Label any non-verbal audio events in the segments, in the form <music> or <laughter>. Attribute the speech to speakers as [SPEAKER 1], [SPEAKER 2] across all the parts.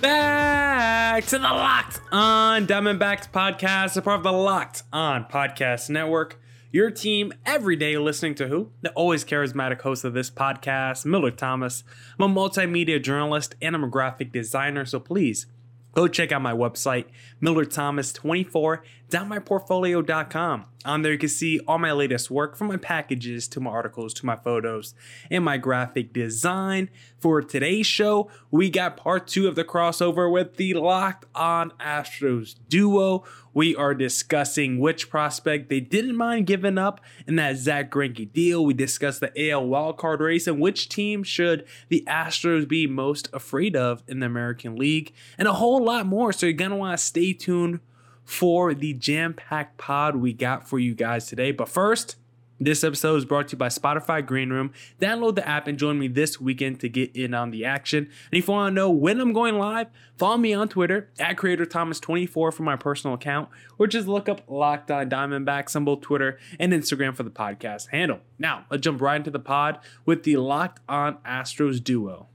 [SPEAKER 1] back to the Locked On Diamondbacks podcast, a part of the Locked On Podcast Network. Your team every day listening to who? The always charismatic host of this podcast, Miller Thomas. I'm a multimedia journalist and I'm a graphic designer, so please go check out my website, millerthomas24.myportfolio.com. On there, you can see all my latest work from my packages to my articles to my photos and my graphic design. For today's show, we got part two of the crossover with the Locked On Astros duo. We are discussing which prospect they didn't mind giving up in that Zack Greinke deal. We discussed the AL wildcard race and which team should the Astros be most afraid of in the American League, and a whole lot more. So you're gonna want to stay tuned for the jam packed pod we got for you guys today. But first, this episode is brought to you by Spotify Green Room. Download the app and join me this weekend to get in on the action. And if you want to know when I'm going live, follow me on Twitter at Creator Thomas24 for my personal account, or just look up Locked On Diamondbacks on both Twitter and Instagram for the podcast handle. Now, let's jump right into the pod with the Locked On Astros duo.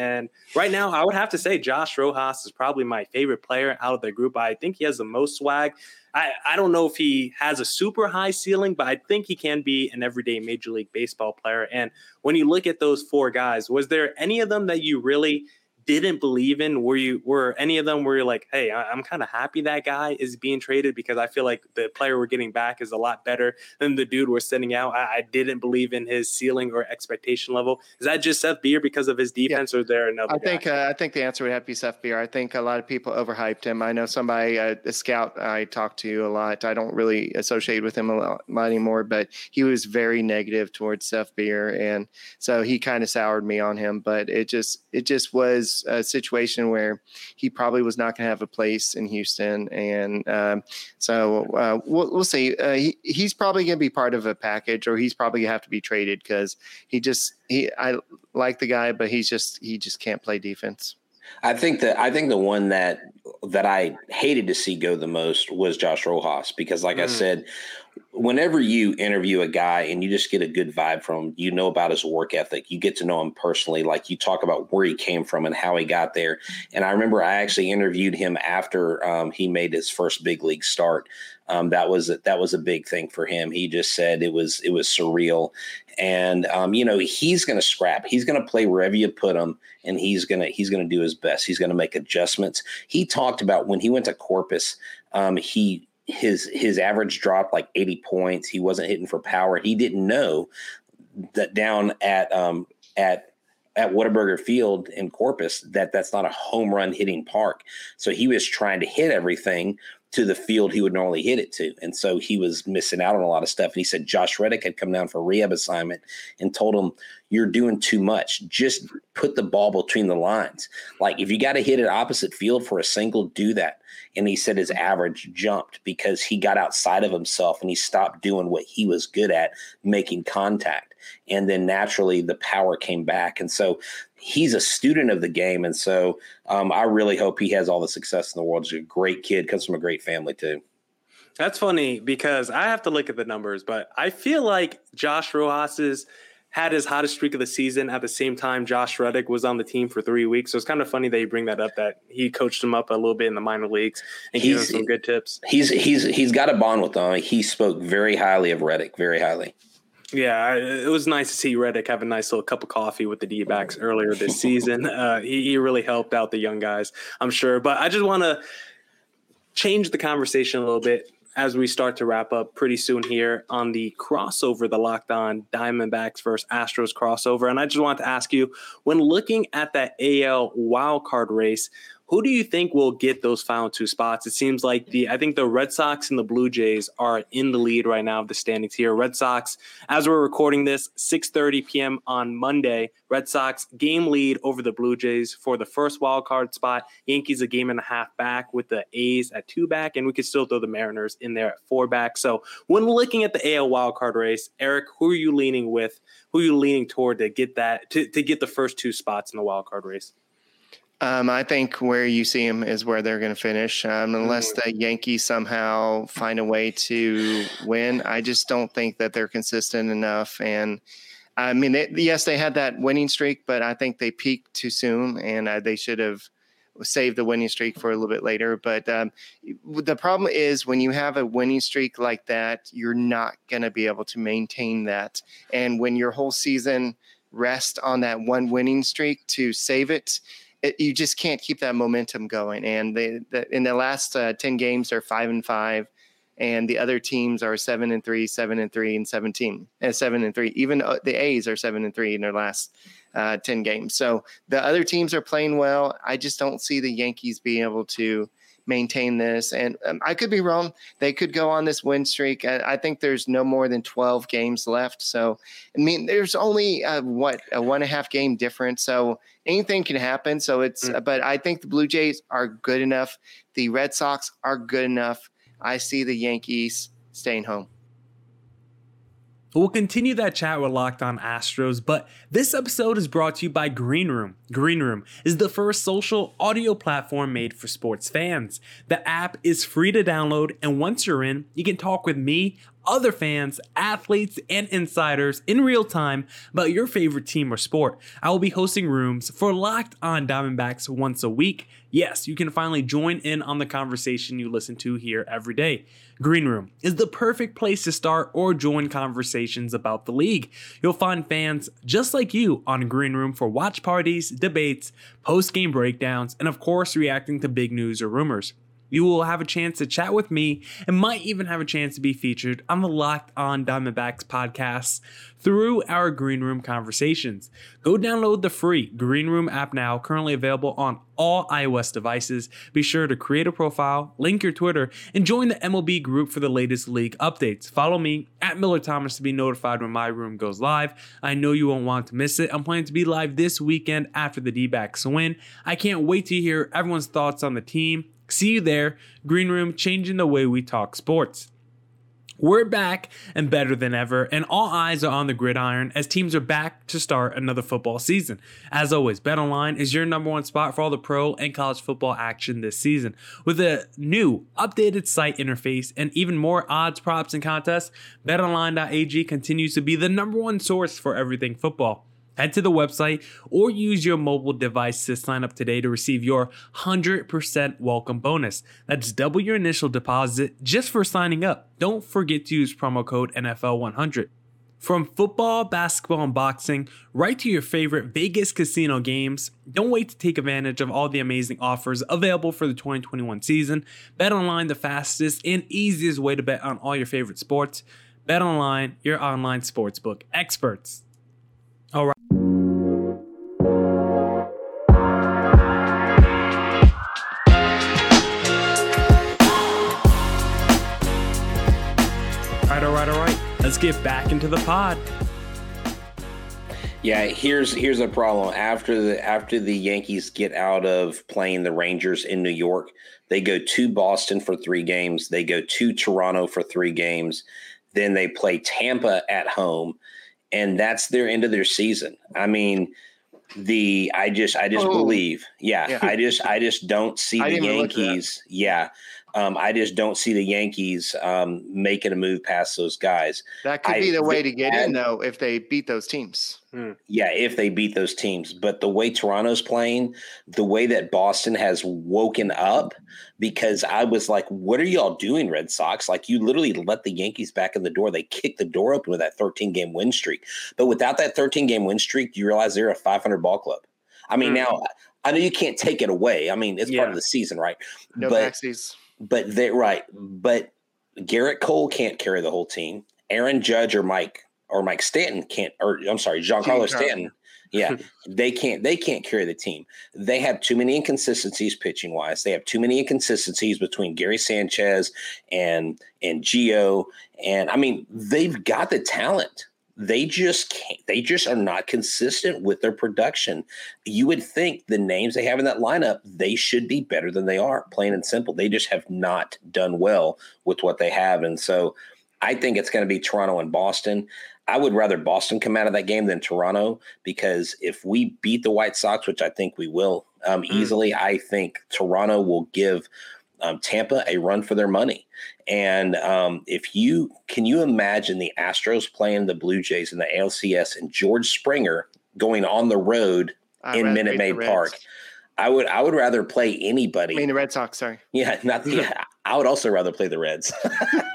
[SPEAKER 1] And right now, I would have to say Josh Rojas is probably my favorite player out of the group. I think he has the most swag. I, I don't know if he has a super high ceiling, but I think he can be an everyday Major League Baseball player. And when you look at those four guys, was there any of them that you really didn't believe in? Were you were any of them where you're like, hey, I, am kind of happy that guy is being traded because I feel like the player we're getting back is a lot better than the dude we're sending out. I, I didn't believe in his ceiling or expectation level. Is that just Seth Beer because of his defense, yeah. or is there another?
[SPEAKER 2] I think uh, I think the answer would have to be Seth Beer. I think a lot of people overhyped him. I know somebody, uh, a scout I talked to a lot. I don't really associate with him a lot, a lot anymore, but he was very negative towards Seth Beer, and so he kind of soured me on him. But it just it just was a situation where he probably was not going to have a place in Houston, and um, so uh, we'll, we'll, see. Uh, he, he's probably going to be part of a package, or he's probably going to have to be traded because he just he I like the guy, but he's just he just can't play defense.
[SPEAKER 3] I think that I think the one that that I hated to see go the most was Josh Rojas because, like mm. I said, whenever you interview a guy and you just get a good vibe from him, you know about his work ethic. You get to know him personally. Like you talk about where he came from and how he got there. And I remember I actually interviewed him after um, he made his first big league start. Um, that was that was a big thing for him. He just said it was it was surreal, and um, you know he's going to scrap. He's going to play wherever you put him, and he's gonna he's to do his best. He's going to make adjustments. He talked about when he went to Corpus, um, he his his average dropped like 80 points. He wasn't hitting for power. He didn't know that down at um, at at Whataburger Field in Corpus that that's not a home run hitting park. So he was trying to hit everything to the field he would normally hit it to. And so he was missing out on a lot of stuff. And he said Josh Reddick had come down for rehab assignment and told him, You're doing too much. Just put the ball between the lines. Like if you got to hit it opposite field for a single, do that. And he said his average jumped because he got outside of himself and he stopped doing what he was good at, making contact. And then naturally the power came back. And so he's a student of the game, and so um, I really hope he has all the success in the world. He's a great kid, comes from a great family too.
[SPEAKER 1] That's funny because I have to look at the numbers, but I feel like Josh Rojas's had his hottest streak of the season at the same time Josh Reddick was on the team for three weeks. So it's kind of funny that you bring that up that he coached him up a little bit in the minor leagues and gave him some good tips.
[SPEAKER 3] He's he's he's got a bond with them. He spoke very highly of Reddick, very highly.
[SPEAKER 1] Yeah, it was nice to see Reddick have a nice little cup of coffee with the D backs earlier this season. <laughs> Uh, he, he really helped out the young guys, I'm sure. But I just want to change the conversation a little bit as we start to wrap up pretty soon here on the crossover, the Locked On Diamondbacks versus Astros crossover. And I just want to ask you when looking at that AL wildcard race, Who do you think will get those final two spots? It seems like the I think the Red Sox and the Blue Jays are in the lead right now of the standings here. Red Sox, as we're recording this, 6:30 p.m. on Monday. Red Sox game lead over the Blue Jays for the first wild card spot. Yankees a game and a half back with the A's at two back, and we could still throw the Mariners in there at four back. So when looking at the AL wild card race, Eric, who are you leaning with? Who are you leaning toward to get that to, to get the first two spots in the wild card race?
[SPEAKER 2] Um, I think where you see them is where they're going to finish, um, unless mm. the Yankees somehow find a way to win. I just don't think that they're consistent enough. And I mean, they, yes, they had that winning streak, but I think they peaked too soon, and uh, they should have saved the winning streak for a little bit later. But um, the problem is when you have a winning streak like that, you're not going to be able to maintain that. And when your whole season rests on that one winning streak to save it it, you just can't keep that momentum going. And they, the, in the last uh, 10 games, they're five and five. And the other teams are seven and three, seven and three, and 17, and seven and three. Even uh, the A's are seven and three in their last uh, 10 games. So the other teams are playing well. I just don't see the Yankees being able to maintain this. And um, I could be wrong. They could go on this win streak. I, I, think there's no more than 12 games left. So, I mean, there's only a, what a one and a half game difference. So anything can happen. So it's, mm. but I think the Blue Jays are good enough. The Red Sox are good enough. I see the Yankees staying home.
[SPEAKER 1] We'll continue that chat with Locked On Astros, but this episode is brought to you by Green Room. Green Room is the first social audio platform made for sports fans. The app is free to download, and once you're in, you can talk with me, other fans, athletes, and insiders in real time about your favorite team or sport. I will be hosting rooms for Locked On Diamondbacks once a week. Yes, you can finally join in on the conversation you listen to here every day. Green Room is the perfect place to start or join conversations about the league. You'll find fans just like you on Green Room for watch parties, debates, post game breakdowns, and of course, reacting to big news or rumors. You will have a chance to chat with me and might even have a chance to be featured on the Locked On Diamondbacks podcast through our Green Room conversations. Go download the free Green Room app now, currently available on all iOS devices. Be sure to create a profile, link your Twitter, and join the MLB group for the latest league updates. Follow me at Miller Thomas to be notified when my room goes live. I know you won't want to miss it. I'm planning to be live this weekend after the D backs win. I can't wait to hear everyone's thoughts on the team See you there. Green Room, changing the way we talk sports. We're back and better than ever, and all eyes are on the gridiron as teams are back to start another football season. As always, BetOnline is your number one spot for all the pro and college football action this season. With a new, updated site interface and even more odds, props, and contests, BetOnline.ag continues to be the number one source for everything football. Head to the website or use your mobile device to sign up today to receive your 100% welcome bonus. That's double your initial deposit just for signing up. Don't forget to use promo code NFL100. From football, basketball, and boxing, right to your favorite Vegas casino games, don't wait to take advantage of all the amazing offers available for the 2021 season. Bet online the fastest and easiest way to bet on all your favorite sports. Bet online, your online sportsbook experts. All right. Let's get back into the pod.
[SPEAKER 3] Yeah, here's here's a problem. After the after the Yankees get out of playing the Rangers in New York, they go to Boston for three games. They go to Toronto for three games. Then they play Tampa at home, and that's their end of their season. I mean, the I just I just oh. believe, yeah, yeah, I just I just don't see the Yankees. Yeah, um, I just don't see the Yankees um, making a move past those guys.
[SPEAKER 2] That could I, be the way to get in, though, if they beat those teams.
[SPEAKER 3] Hmm. Yeah, if they beat those teams. But the way Toronto's playing, the way that Boston has woken up, because I was like, what are y'all doing, Red Sox? Like, you literally let the Yankees back in the door. They kicked the door open with that 13 game win streak. But without that 13 game win streak, you realize they're a 500 ball club. I mean, hmm. now I know you can't take it away. I mean, it's yeah. part of the season, right?
[SPEAKER 2] No but, backsies
[SPEAKER 3] but they right, but Gerrit Cole can't carry the whole team. Aaron Judge or Mike or Mike Stanton can't, or I'm sorry, Giancarlo Stanton. Yeah, <laughs> they can't. They can't carry the team. They have too many inconsistencies pitching wise. They have too many inconsistencies between Gary Sanchez and and Gio. And I mean, they've got the talent. They just can't. They just are not consistent with their production. You would think the names they have in that lineup, they should be better than they are. Plain and simple. They just have not done well with what they have, and so. I think it's going to be Toronto and Boston. I would rather Boston come out of that game than Toronto because if we beat the White Sox, which I think we will um, mm. easily, I think Toronto will give um, Tampa a run for their money. And um, if you can, you imagine the Astros playing the Blue Jays in the ALCS and George Springer going on the road I'd in Minute Maid Park. I would I would rather play anybody.
[SPEAKER 2] I mean the Red Sox, sorry.
[SPEAKER 3] Yeah, not the, yeah. <laughs> I would also rather play the Reds.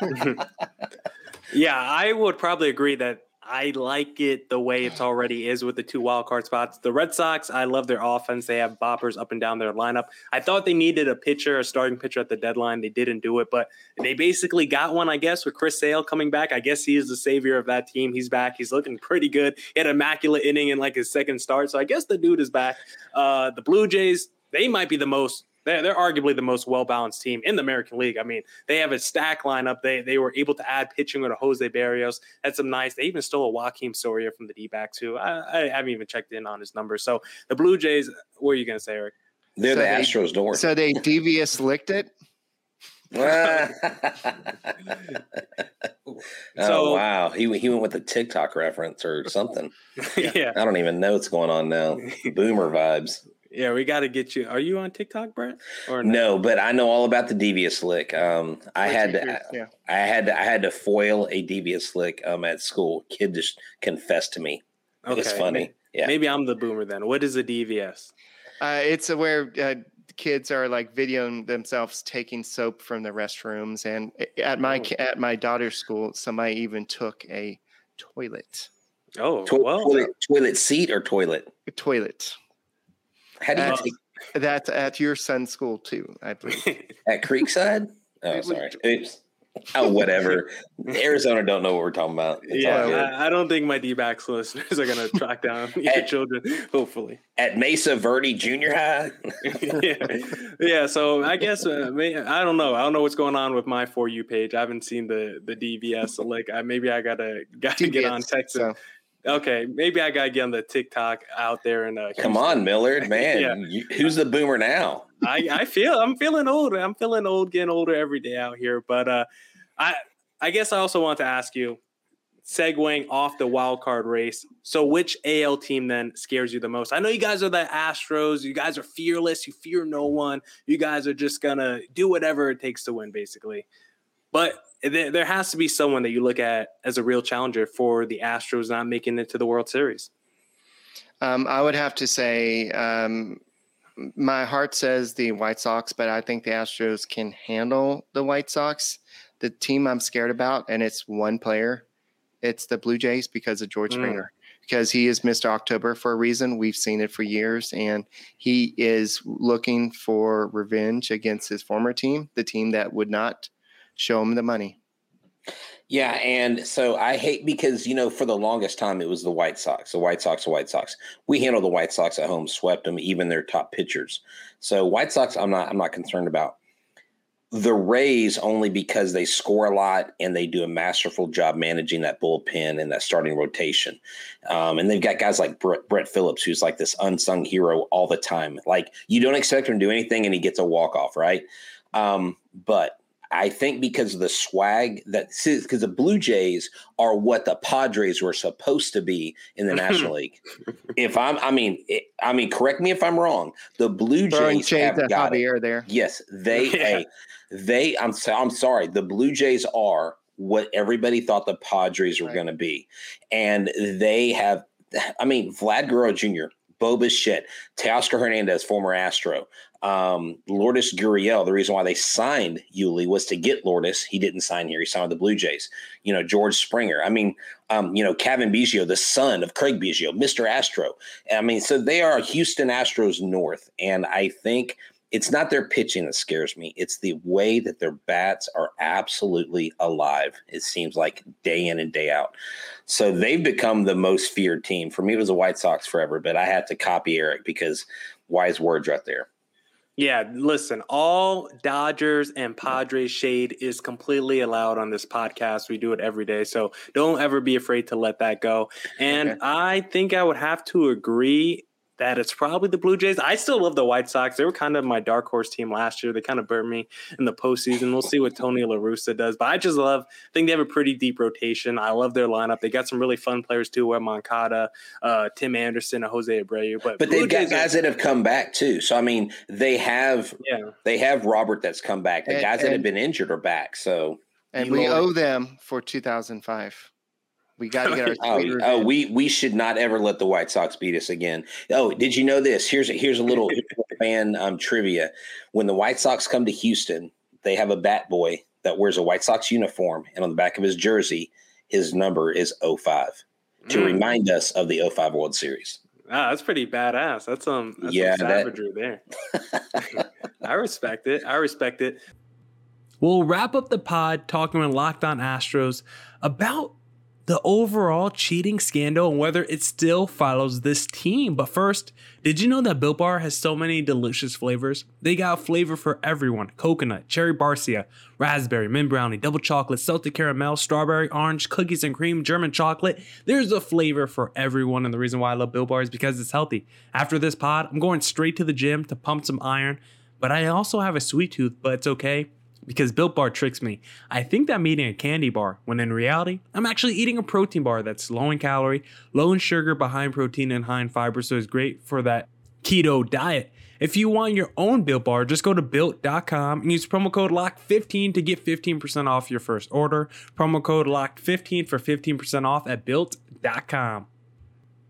[SPEAKER 3] <laughs> <laughs>
[SPEAKER 1] yeah, I would probably agree that I like it the way it's already is with the two wild card spots. The Red Sox, I love their offense. They have boppers up and down their lineup. I thought they needed a pitcher, a starting pitcher at the deadline. They didn't do it, but they basically got one, I guess, with Chris Sale coming back. I guess he is the savior of that team. He's back. He's looking pretty good. He had immaculate inning in like his second start. So I guess the dude is back. Uh, the Blue Jays, they might be the most they're, they're arguably the most well balanced team in the American League. I mean, they have a stack lineup. They they were able to add pitching with a Jose Berrios. Had some nice. They even stole a Joakim Soria from the D backs, too. I, I, haven't even checked in on his numbers. So the Blue Jays. What are you going to say, Eric?
[SPEAKER 3] They're so the they, Astros. Don't worry.
[SPEAKER 2] So they devious licked it. <laughs>
[SPEAKER 3] oh wow, he he went with a TikTok reference or something. <laughs>
[SPEAKER 1] Yeah,
[SPEAKER 3] I don't even know what's going on now. Boomer vibes.
[SPEAKER 1] Yeah, we got to get you. Are you on TikTok, Brent?
[SPEAKER 3] Or no? no? but I know all about the devious lick. Um, I had to, yeah. I had to, I had to foil a devious lick um at school. Kid just confessed to me. Okay. It's funny. Yeah,
[SPEAKER 1] maybe I'm the boomer then. What is a DVS?
[SPEAKER 2] Uh, it's where uh, kids are like videoing themselves taking soap from the restrooms, and at my oh. at my daughter's school, somebody even took a toilet.
[SPEAKER 1] Oh, to- well,
[SPEAKER 3] toilet, toilet seat or toilet?
[SPEAKER 2] A toilet.
[SPEAKER 3] How do you
[SPEAKER 2] at, take that at your son's school too? I believe <laughs>
[SPEAKER 3] at Creekside. Oh, sorry. Oops. Oh, whatever. Arizona don't know what we're talking about.
[SPEAKER 1] It's yeah, I, I, don't think my D-backs listeners are going to track down <laughs> your at, children. Hopefully,
[SPEAKER 3] at Mesa Verde Junior High. <laughs>
[SPEAKER 1] yeah, yeah. So I guess uh, I don't know. I don't know what's going on with my for you page. I haven't seen the the DVS. So like, I, maybe I gotta gotta get on Texas. So Okay, maybe I gotta get on the TikTok out there and uh,
[SPEAKER 3] come on, Millard, <laughs> man, yeah. you, who's the boomer now? <laughs>
[SPEAKER 1] I, I feel I'm feeling old. I'm feeling old, getting older every day out here. But uh, I I guess I also want to ask you, segueing off the wild card race. So, which AL team then scares you the most? I know you guys are the Astros. You guys are fearless. You fear no one. You guys are just gonna do whatever it takes to win, basically. But there has to be someone that you look at as a real challenger for the Astros not making it to the World Series.
[SPEAKER 2] Um, I would have to say um, my heart says the White Sox, but I think the Astros can handle the White Sox. The team I'm scared about, and it's one player, it's the Blue Jays because of George mm. Springer. Because he is Mr. October for a reason. We've seen it for years, and he is looking for revenge against his former team, the team that would not show them the money.
[SPEAKER 3] Yeah, and so I hate because you know for the longest time it was the White Sox, the White Sox, the White Sox. We handled the White Sox at home, swept them, even their top pitchers. So White Sox, I'm not, I'm not concerned about. The Rays only because they score a lot and they do a masterful job managing that bullpen and that starting rotation. Um, and they've got guys like Brett, Brett Phillips, who's like this unsung hero all the time. Like you don't expect him to do anything and he gets a walk off, right? Um, but I think because of the swag that because the Blue Jays are what the Padres were supposed to be in the National League. If I'm, I mean, it, I mean, correct me if I'm wrong. The Blue Jays have got it.
[SPEAKER 2] there.
[SPEAKER 3] Yes, they, <laughs> yeah. they. I'm, I'm sorry. The Blue Jays are what everybody thought the Padres were right. going to be, and they have. I mean, Vlad Guerrero Jr. Bo Bichette, Teoscar Hernandez, former Astro, um, Lourdes Gurriel, the reason why they signed Yuli was to get Lourdes. He didn't sign here. He signed with the Blue Jays. You know, George Springer. I mean, um, you know, Cavan Biggio, the son of Craig Biggio, Mr. Astro. I mean, so they are Houston Astros North. And I think it's not their pitching that scares me. It's the way that their bats are absolutely alive. It seems like day in and day out. So they've become the most feared team. For me, it was the White Sox forever, but I had to copy Eric because wise words right there.
[SPEAKER 1] Yeah, listen, all Dodgers and Padres shade is completely allowed on this podcast. We do it every day. So don't ever be afraid to let that go. And okay. I think I would have to agree that it's probably the Blue Jays. I still love the White Sox. They were kind of my dark horse team last year. They kind of burned me in the postseason. We'll see what Tony La Russa does. But I just love, I think they have a pretty deep rotation. I love their lineup. They got some really fun players too, where Moncada, uh, Tim Anderson, and Jose Abreu. But,
[SPEAKER 3] but they've got guys are, that have come back too. So I mean, they have yeah. they have Robert that's come back. The and, guys that have been injured are back. So
[SPEAKER 2] and we owe them for 2005. We got to get our. <laughs>
[SPEAKER 3] oh, oh, we we should not ever let the White Sox beat us again. Oh, did you know this? Here's a, here's a little fan um, trivia. When the White Sox come to Houston, they have a bat boy that wears a White Sox uniform, and on the back of his jersey, his number is 05 to mm. remind us of the 05 World Series.
[SPEAKER 1] Ah, that's pretty badass. That's um, that's yeah, some savagery that... there. <laughs> <laughs> I respect it. I respect it. We'll wrap up the pod talking with Locked On Astros about the overall cheating scandal and whether it still follows this team. But first, did you know that Built Bar has so many delicious flavors? They got flavor for everyone coconut, cherry barcia, raspberry, mint brownie, double chocolate, salted caramel, strawberry, orange, cookies and cream, German chocolate. There's a flavor for everyone. And the reason why I love Built Bar is because it's healthy. After this pod, I'm going straight to the gym to pump some iron. But I also have a sweet tooth, but it's okay because Built Bar tricks me. I think that I'm eating a candy bar, when in reality, I'm actually eating a protein bar that's low in calorie, low in sugar, but high in protein and high in fiber, so it's great for that keto diet. If you want your own Built Bar, just go to built.com and use promo code LOCK15 to get 15% off your first order. Promo code LOCK15 for 15% off at built.com.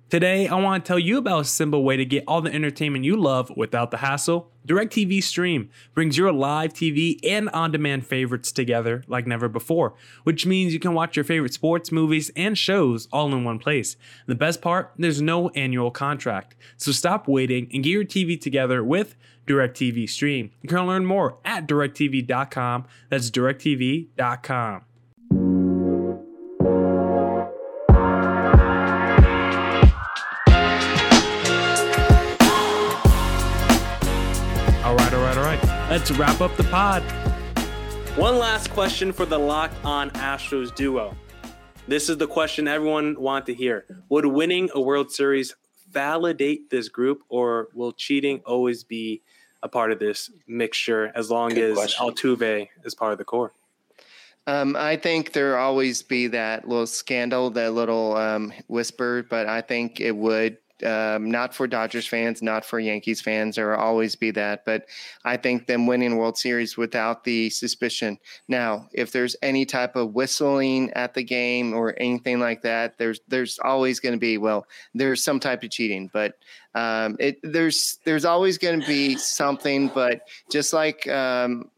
[SPEAKER 1] Today, I want to tell you about a simple way to get all the entertainment you love without the hassle. DirecTV Stream brings your live TV and on demand favorites together like never before, which means you can watch your favorite sports, movies, and shows all in one place. The best part, there's no annual contract. So stop waiting and get your TV together with DirecTV Stream. You can learn more at directv.com. That's directv.com. Let's wrap up the pod. One last question for the lock On Astros duo. This is the question everyone wanted to hear. Would winning a World Series validate this group, or will cheating always be a part of this mixture as long Good as question. Altuve is part of the core?
[SPEAKER 2] Um, I think there always be that little scandal, that little um, whisper, but I think it would um, not for Dodgers fans, not for Yankees fans. There will always be that. But I think them winning World Series without the suspicion. Now, if there's any type of whistling at the game or anything like that, there's there's always going to be well, there's some type of cheating. But um, it there's there's always going to be something. But just like um,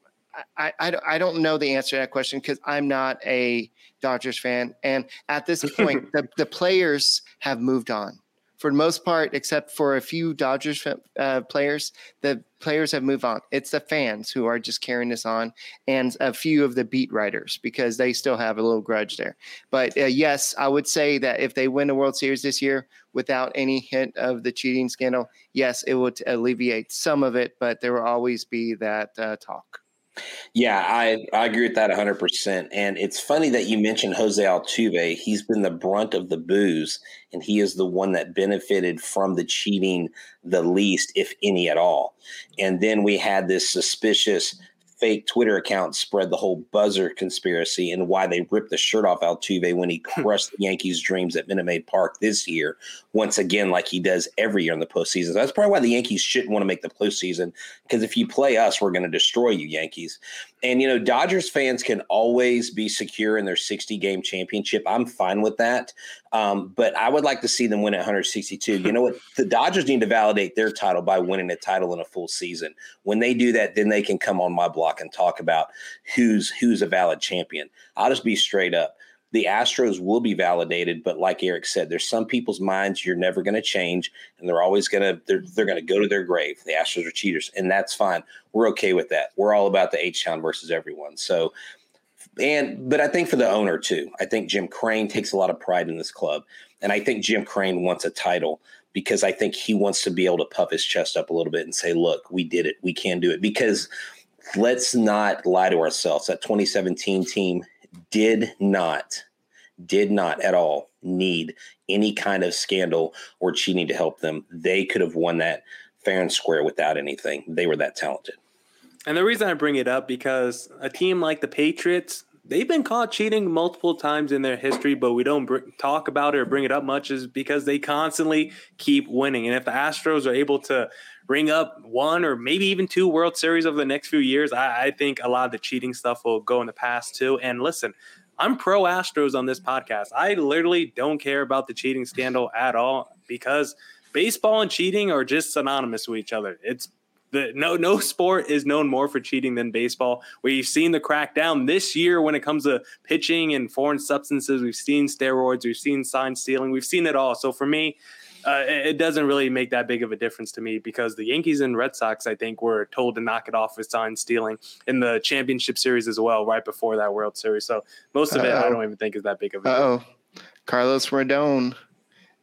[SPEAKER 2] I, I I don't know the answer to that question because I'm not a Dodgers fan, and at this point, <laughs> the the players have moved on for the most part, except for a few Dodgers uh, players, the players have moved on. It's the fans who are just carrying this on, and a few of the beat writers because they still have a little grudge there. But uh, yes, I would say that if they win the World Series this year without any hint of the cheating scandal, yes, it would alleviate some of it, but there will always be that uh, talk.
[SPEAKER 3] Yeah, I, I agree with that 100%. And it's funny that you mentioned Jose Altuve. He's been the brunt of the boos, and he is the one that benefited from the cheating the least, if any at all. And then we had this suspicious fake Twitter account spread the whole buzzer conspiracy and why they ripped the shirt off Altuve when he <laughs> hmm. crushed the Yankees' dreams at Minute Maid Park this year, once again, like he does every year in the postseason. So that's probably why the Yankees shouldn't want to make the postseason because if you play us, we're going to destroy you, Yankees. And, you know, Dodgers fans can always be secure in their 60 game championship. I'm fine with that. Um, but I would like to see them win at 162. You know what? <laughs> The Dodgers need to validate their title by winning a title in a full season. When they do that, then they can come on my block and talk about who's who's a valid champion. I'll just be straight up. The Astros will be validated, but like Eric said, there's some people's minds you're never going to change, and they're always going to they're they're going to go to their grave. The Astros are cheaters, and that's fine. We're okay with that. We're all about the H Town versus everyone. So, and but I think for the owner too, I think Jim Crane takes a lot of pride in this club, and I think Jim Crane wants a title because I think he wants to be able to puff his chest up a little bit and say, "Look, we did it. We can do it." Because let's not lie to ourselves. That 2017 team did not, did not at all need any kind of scandal or cheating to help them. They could have won that fair and square without anything. They were that talented.
[SPEAKER 1] And the reason I bring it up because a team like the Patriots, they've been caught cheating multiple times in their history, but we don't br- talk about it or bring it up much is because they constantly keep winning. And if the Astros are able to bring up one or maybe even two World Series over the next few years, I, I think a lot of the cheating stuff will go in the past too. And listen, I'm pro Astros on this podcast. I literally don't care about the cheating scandal at all because baseball and cheating are just synonymous with each other. It's the no no sport is known more for cheating than baseball. We've seen the crackdown this year when it comes to pitching and foreign substances. We've seen steroids, we've seen sign stealing, we've seen it all. So for me, uh, it doesn't really make that big of a difference to me because the Yankees and Red Sox, I think, were told to knock it off with sign stealing in the championship series as well, right before that World Series. So most of it, Uh-oh. I don't even think is that big of a.
[SPEAKER 2] Oh, Carlos Rodon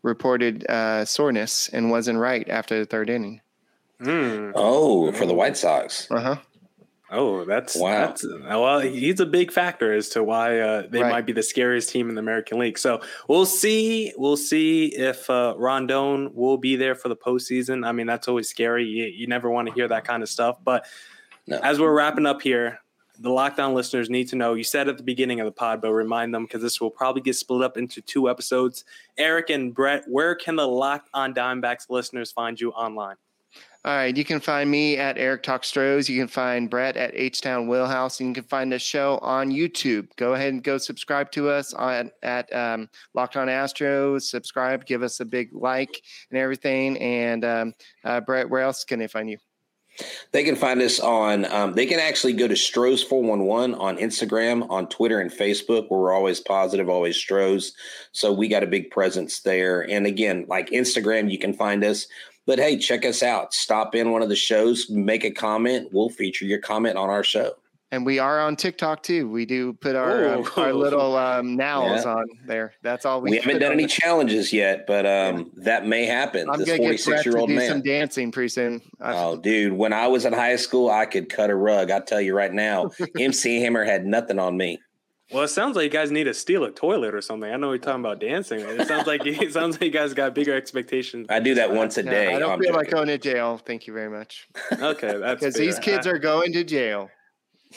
[SPEAKER 2] reported uh, soreness and wasn't right after the third inning.
[SPEAKER 3] Mm. Oh, for the White Sox.
[SPEAKER 2] Uh huh.
[SPEAKER 1] Oh, that's wow. That's, well, he's a big factor as to why uh, they right. might be the scariest team in the American League. So we'll see. We'll see if uh, Rondon will be there for the postseason. I mean, that's always scary. You, you never want to hear that kind of stuff. But no. as we're wrapping up here, the lockdown listeners need to know. You said at the beginning of the pod, but remind them because this will probably get split up into two episodes. Eric and Brett, where can the Locked On Diamondbacks listeners find you online?
[SPEAKER 2] All right, you can find me at Eric Talk Stros. You can find Brett at H Town Wheelhouse, and you can find the show on YouTube. Go ahead and go subscribe to us on at um, Locked On Astros. Subscribe, give us a big like and everything. And um, uh, Brett, where else can they find you?
[SPEAKER 3] They can find us on. Um, they can actually go to Stros four one one on Instagram, on Twitter, and Facebook. Where we're always positive, always Stros. So we got a big presence there. And again, like Instagram, you can find us but hey, check us out. Stop in one of the shows, make a comment. We'll feature your comment on our show.
[SPEAKER 2] And we are on TikTok too. We do put our um, our little um, nows yeah. on there. That's all we.
[SPEAKER 3] We haven't done any challenges yet, but um, that may happen.
[SPEAKER 2] I'm this gonna 46 get year old man. some dancing pretty soon.
[SPEAKER 3] Oh, dude! When I was in high school, I could cut a rug. I tell you right now, <laughs> MC Hammer had nothing on me.
[SPEAKER 1] Well, it sounds like you guys need to steal a toilet or something. I know you're talking about dancing. It sounds like <laughs> it sounds like you guys got bigger expectations.
[SPEAKER 3] I do that once a day.
[SPEAKER 2] I don't feel like going to jail. Thank you very much.
[SPEAKER 1] Okay, that's <laughs>
[SPEAKER 2] because these kids are going to jail.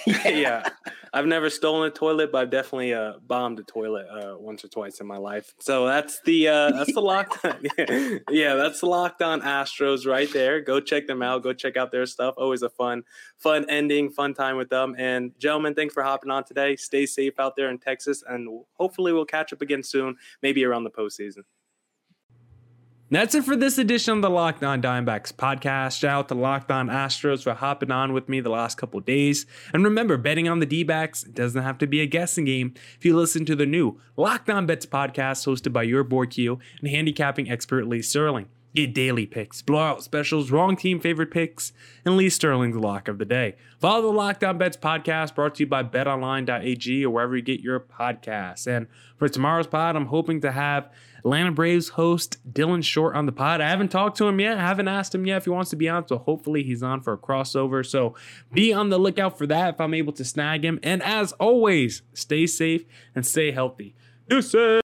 [SPEAKER 2] <laughs>
[SPEAKER 1] yeah, I've never stolen a toilet, but I've definitely uh, bombed a toilet uh, once or twice in my life. So that's the uh, that's the lockdown. <laughs> yeah, yeah, that's Locked On Astros right there. Go check them out. Go check out their stuff. Always a fun, fun ending, fun time with them. And gentlemen, thanks for hopping on today. Stay safe out there in Texas, and hopefully we'll catch up again soon, maybe around the postseason. That's it for this edition of the Locked On Diamondbacks podcast. Shout out to Locked On Astros for hopping on with me the last couple days. And remember, betting on the D backs doesn't have to be a guessing game if you listen to the new Locked On Bets podcast hosted by your boy Q and handicapping expert Lee Sterling. Get daily picks, blowout specials, wrong team favorite picks, and Lee Sterling's lock of the day. Follow the Locked On Bets podcast brought to you by betonline.ag or wherever you get your podcasts. And for tomorrow's pod, I'm hoping to have Atlanta Braves host Dylan Short on the pod. I haven't talked to him yet. I haven't asked him yet if he wants to be on. So hopefully he's on for a crossover. So be on the lookout for that if I'm able to snag him. And as always, stay safe and stay healthy. Deuces.